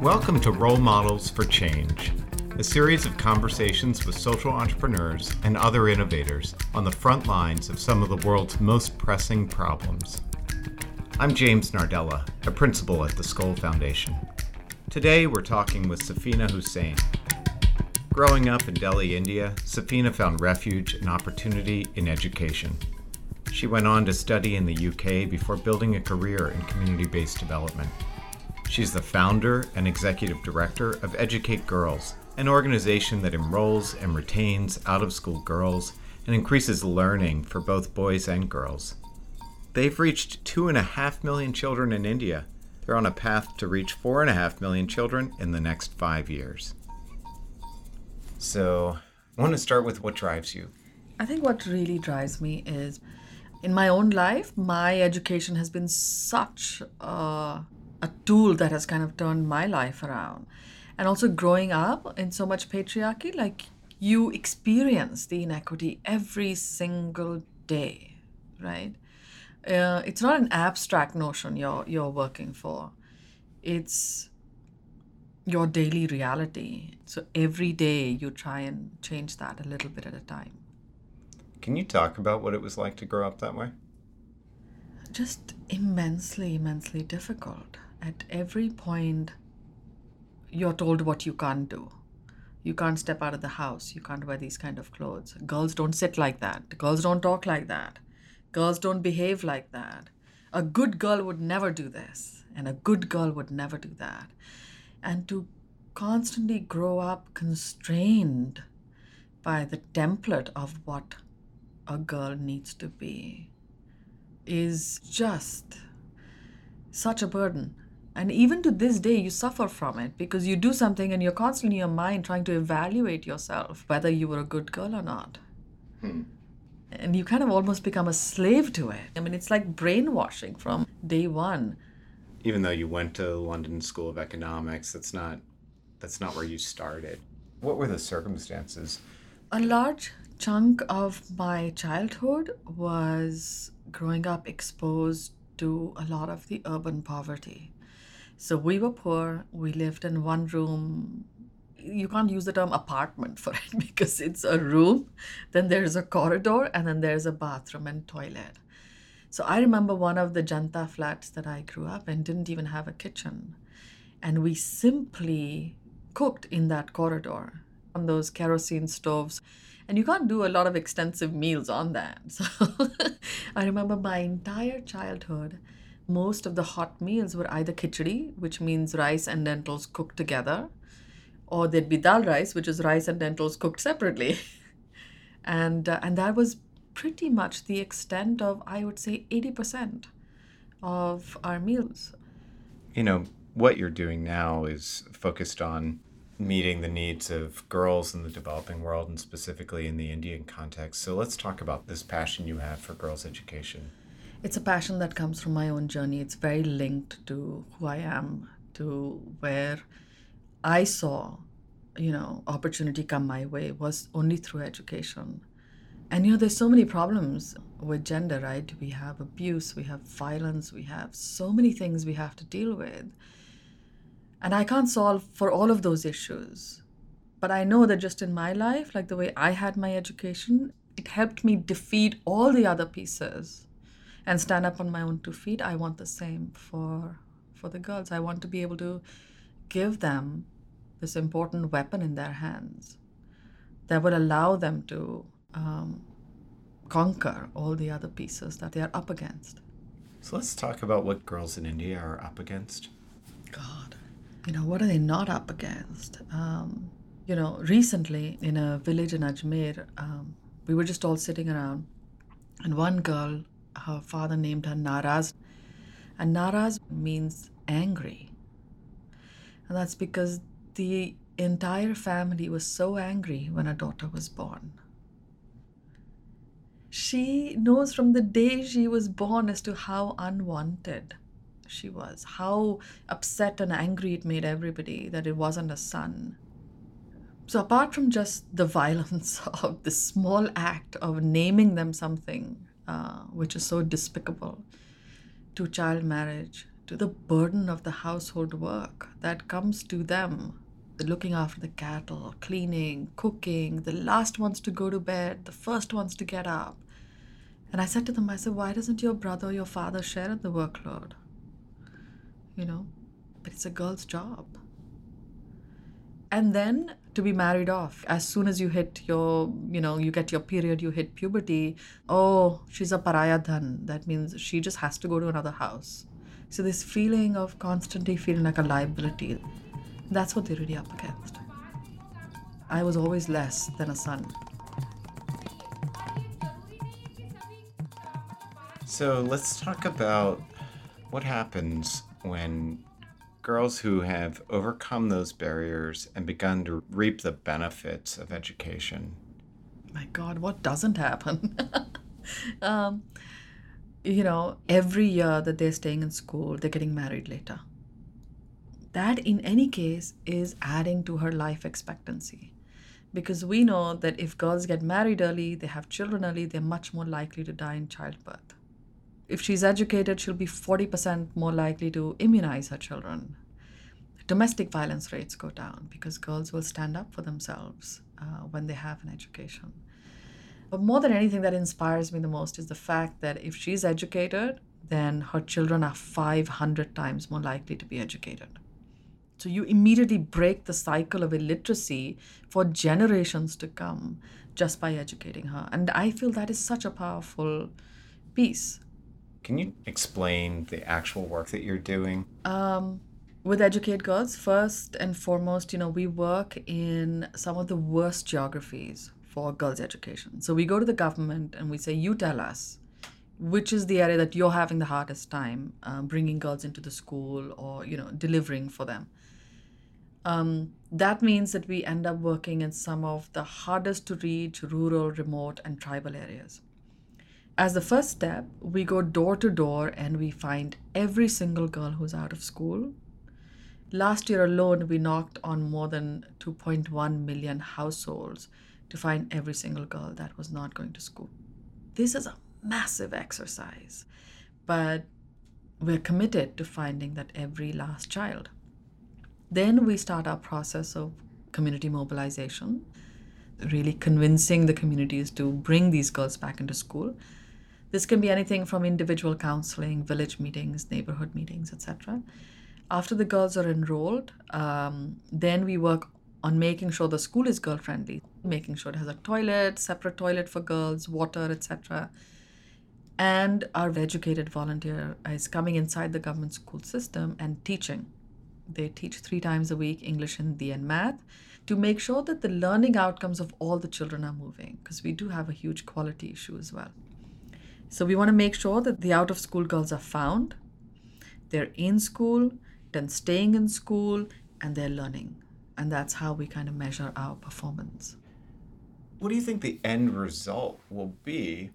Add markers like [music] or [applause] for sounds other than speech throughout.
Welcome to Role Models for Change, a series of conversations with social entrepreneurs and other innovators on the front lines of some of the world's most pressing problems. I'm James Nardella, a principal at the Skoll Foundation. Today we're talking with Safeena Husain. Growing up in Delhi, India, Safina found refuge and opportunity in education. She went on to study in the UK before building a career in community based development. She's the founder and executive director of Educate Girls, an organization that enrolls and retains out of school girls and increases learning for both boys and girls. They've reached 2.5 million children in India. They're on a path to reach 4.5 million children in the next five years. So, I want to start with what drives you. I think what really drives me is in my own life, my education has been such a a tool that has kind of turned my life around. And also growing up in so much patriarchy, like you experience the inequity every single day, right? Uh, it's not an abstract notion you're you're working for. It's your daily reality. So every day you try and change that a little bit at a time. Can you talk about what it was like to grow up that way? Just immensely, immensely difficult. At every point you're told what you can't do. You can't step out of the house. You can't wear these kind of clothes. Girls don't sit like that. Girls don't talk like that. Girls don't behave like that. A good girl would never do this and a good girl would never do that. And to constantly grow up constrained by the template of what a girl needs to be is just such a burden and even to this day, you suffer from it because you do something and you're constantly in your mind trying to evaluate yourself, whether you were a good girl or not. Hmm. And you kind of almost become a slave to it. I mean, it's like brainwashing from day one. Even though you went to London School of Economics, that's not that's not where you started. What were the circumstances? A large chunk of my childhood was growing up exposed to a lot of the urban poverty. So we were poor. We lived in one room. You can't use the term apartment for it [laughs] because it's a room, then there's a corridor, and then there's a bathroom and toilet. So I remember one of the Janta flats that I grew up in didn't even have a kitchen. And we simply cooked in that corridor on those kerosene stoves. And you can't do a lot of extensive meals on that. [laughs] So I remember my entire childhood most of the hot meals were either khichdi, which means rice and lentils cooked together, or there'd be dal rice, which is rice and lentils cooked separately. [laughs] and uh, and that was pretty much the extent of I would say 80% of our meals. You know, what you're doing now is focused on meeting the needs of girls in the developing world and specifically in the Indian context. So let's talk about this passion you have for girls' education it's a passion that comes from my own journey. It's very linked to who I am, to where I saw, you know, opportunity come my way was only through education. And you know, there's so many problems with gender, right? We have abuse, we have violence, we have so many things we have to deal with. And I can't solve for all of those issues. But I know that just in my life, like the way I had my education, it helped me defeat all the other pieces and stand up on my own two feet. I want the same for for the girls. I want to be able to give them this important weapon in their hands that would allow them to um, conquer all the other pieces that they are up against. So let's talk about what girls in india are up against. God you know what are they not up against um, you know recently in a village in ajmer um, we were just all sitting around and one girl her father named her Naraz. And Naraz means angry. And that's because the entire family was so angry when her daughter was born. She knows from the day she was born as to how unwanted she was, how upset and angry it made everybody that it wasn't a son. So, apart from just the [laughs] violence of the small act of naming them something uh, which is so despicable, to child marriage, to the burden of the household work that comes to them the looking after the cattle, cleaning, cooking, the last ones to go to bed, the first ones to get up. And I said to them, I said, why doesn't your brother or your father share the workload? You know, but it's a girl's job. And then to be married off as soon as you hit your, you know, you get your period, you hit puberty. Oh, she's a paraya dhan. That means she just has to go to another house. So this feeling of constantly feeling like a liability, that's what they're really up against. I was always less than a son. So let's talk about what happens when girls who have overcome those barriers and begun to reap the benefits of education. My God, what doesn't happen? [laughs] um, you know, every year that they're staying in school, they're getting married later. That, in any case, is adding to her life expectancy. Because we know that if girls get married early, they have children early, they're much more likely to die in childbirth. If she's educated, she'll be 40% more likely to immunize her children. Domestic violence rates go down because girls will stand up for themselves uh, when they have an education. But more than anything, that inspires me the most is the fact that if she's educated, then her children are 500 times more likely to be educated. So you immediately break the cycle of illiteracy for generations to come just by educating her. And I feel that is such a powerful piece. Can you explain the actual work that you're doing? Um, with Educate Girls, first and foremost, you know, we work in some of the worst geographies for girls' education. So we go to the government and we say, you tell us which is the area that you're having the hardest time uh, bringing girls into the school or, you know, delivering for them. Um, that means that we end up working in some of the hardest to reach rural, remote, and tribal areas. As the first step, we go door to door and we find every single girl who's out of school Last year alone, we knocked on more than 2.1 million households to find every single girl that was not going to school. This is a massive exercise, but we're committed to finding that every last child. Then we start our process of community mobilization, really convincing the communities to bring these girls back into school. This can be anything from individual counseling, village meetings, neighborhood meetings, etc after the girls are enrolled, um, then we work on making sure the school is girl friendly, making sure it has a toilet, separate toilet for girls, water, etc. And our educated volunteer is coming inside the government school system and teaching. They teach three times a week English, Hindi, and math to make sure that the learning outcomes of all the children are moving, because we do have a huge quality issue as well. So we want to make sure that the out of school girls are found, they're in school, then staying in school, and they're learning. And that's how we kind of measure our performance. What do you think the end result will be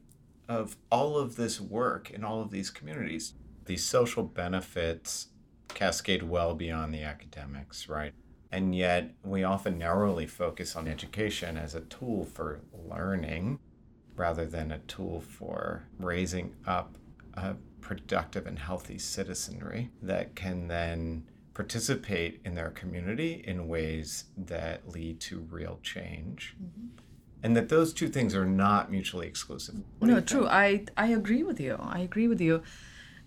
of all of this work in all of these communities? These social benefits cascade well beyond the academics, right? And yet, we often narrowly focus on education as a tool for learning rather than a tool for raising up a productive and healthy citizenry that can then participate in their community in ways that lead to real change. Mm-hmm. And that those two things are not mutually exclusive. What no, true. I I agree with you. I agree with you.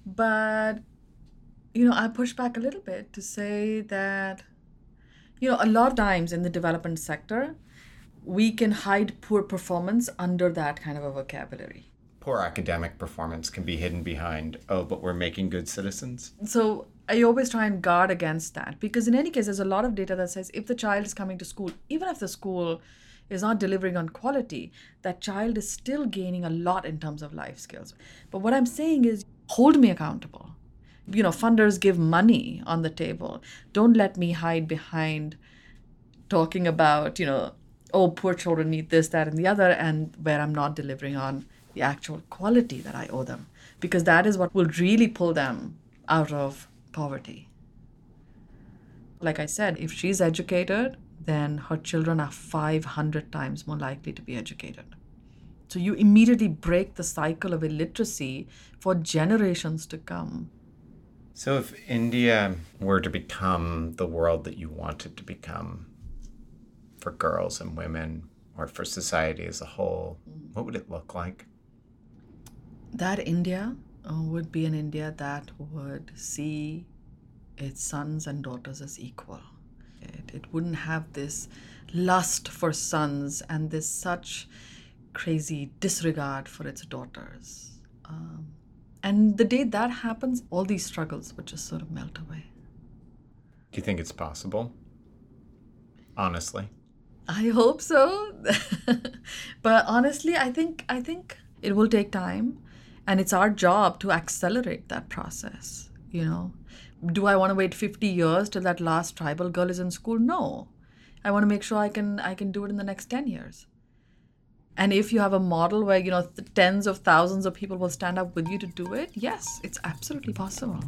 But you know, I push back a little bit to say that you know, a lot of times in the development sector, we can hide poor performance under that kind of a vocabulary poor academic performance can be hidden behind, oh, but we're making good citizens? So I always try and guard against that because, in any case, there's a lot of data that says if the child is coming to school, even if the school is not delivering on quality, that child is still gaining a lot in terms of life skills. But what I'm saying is, hold me accountable. You know, funders give money on the table. Don't let me hide behind talking about, you know, oh, poor children need this, that, and the other, and where I'm not delivering on the actual quality that I owe them, because that is what will really pull them out of poverty. Like I said, if she's educated, then her children are 500 times more likely to be educated. So you immediately break the cycle of illiteracy for generations to come. So, if India were to become the world that you want it to become for girls and women, or for society as a whole, what would it look like? That India uh, would be an India that would see its sons and daughters as equal. It, it wouldn't have this lust for sons and this such crazy disregard for its daughters. Um, and the day that happens, all these struggles would just sort of melt away. Do you think it's possible? Honestly. I hope so. [laughs] but honestly, I think I think it will take time and it's our job to accelerate that process, you know. Do I want to wait 50 years till that last tribal girl is in school? No. I want to make sure I can I can do it in the next 10 years. And if you have a model where, you know, tens of thousands of people will stand up with you to do it, yes, it's absolutely possible.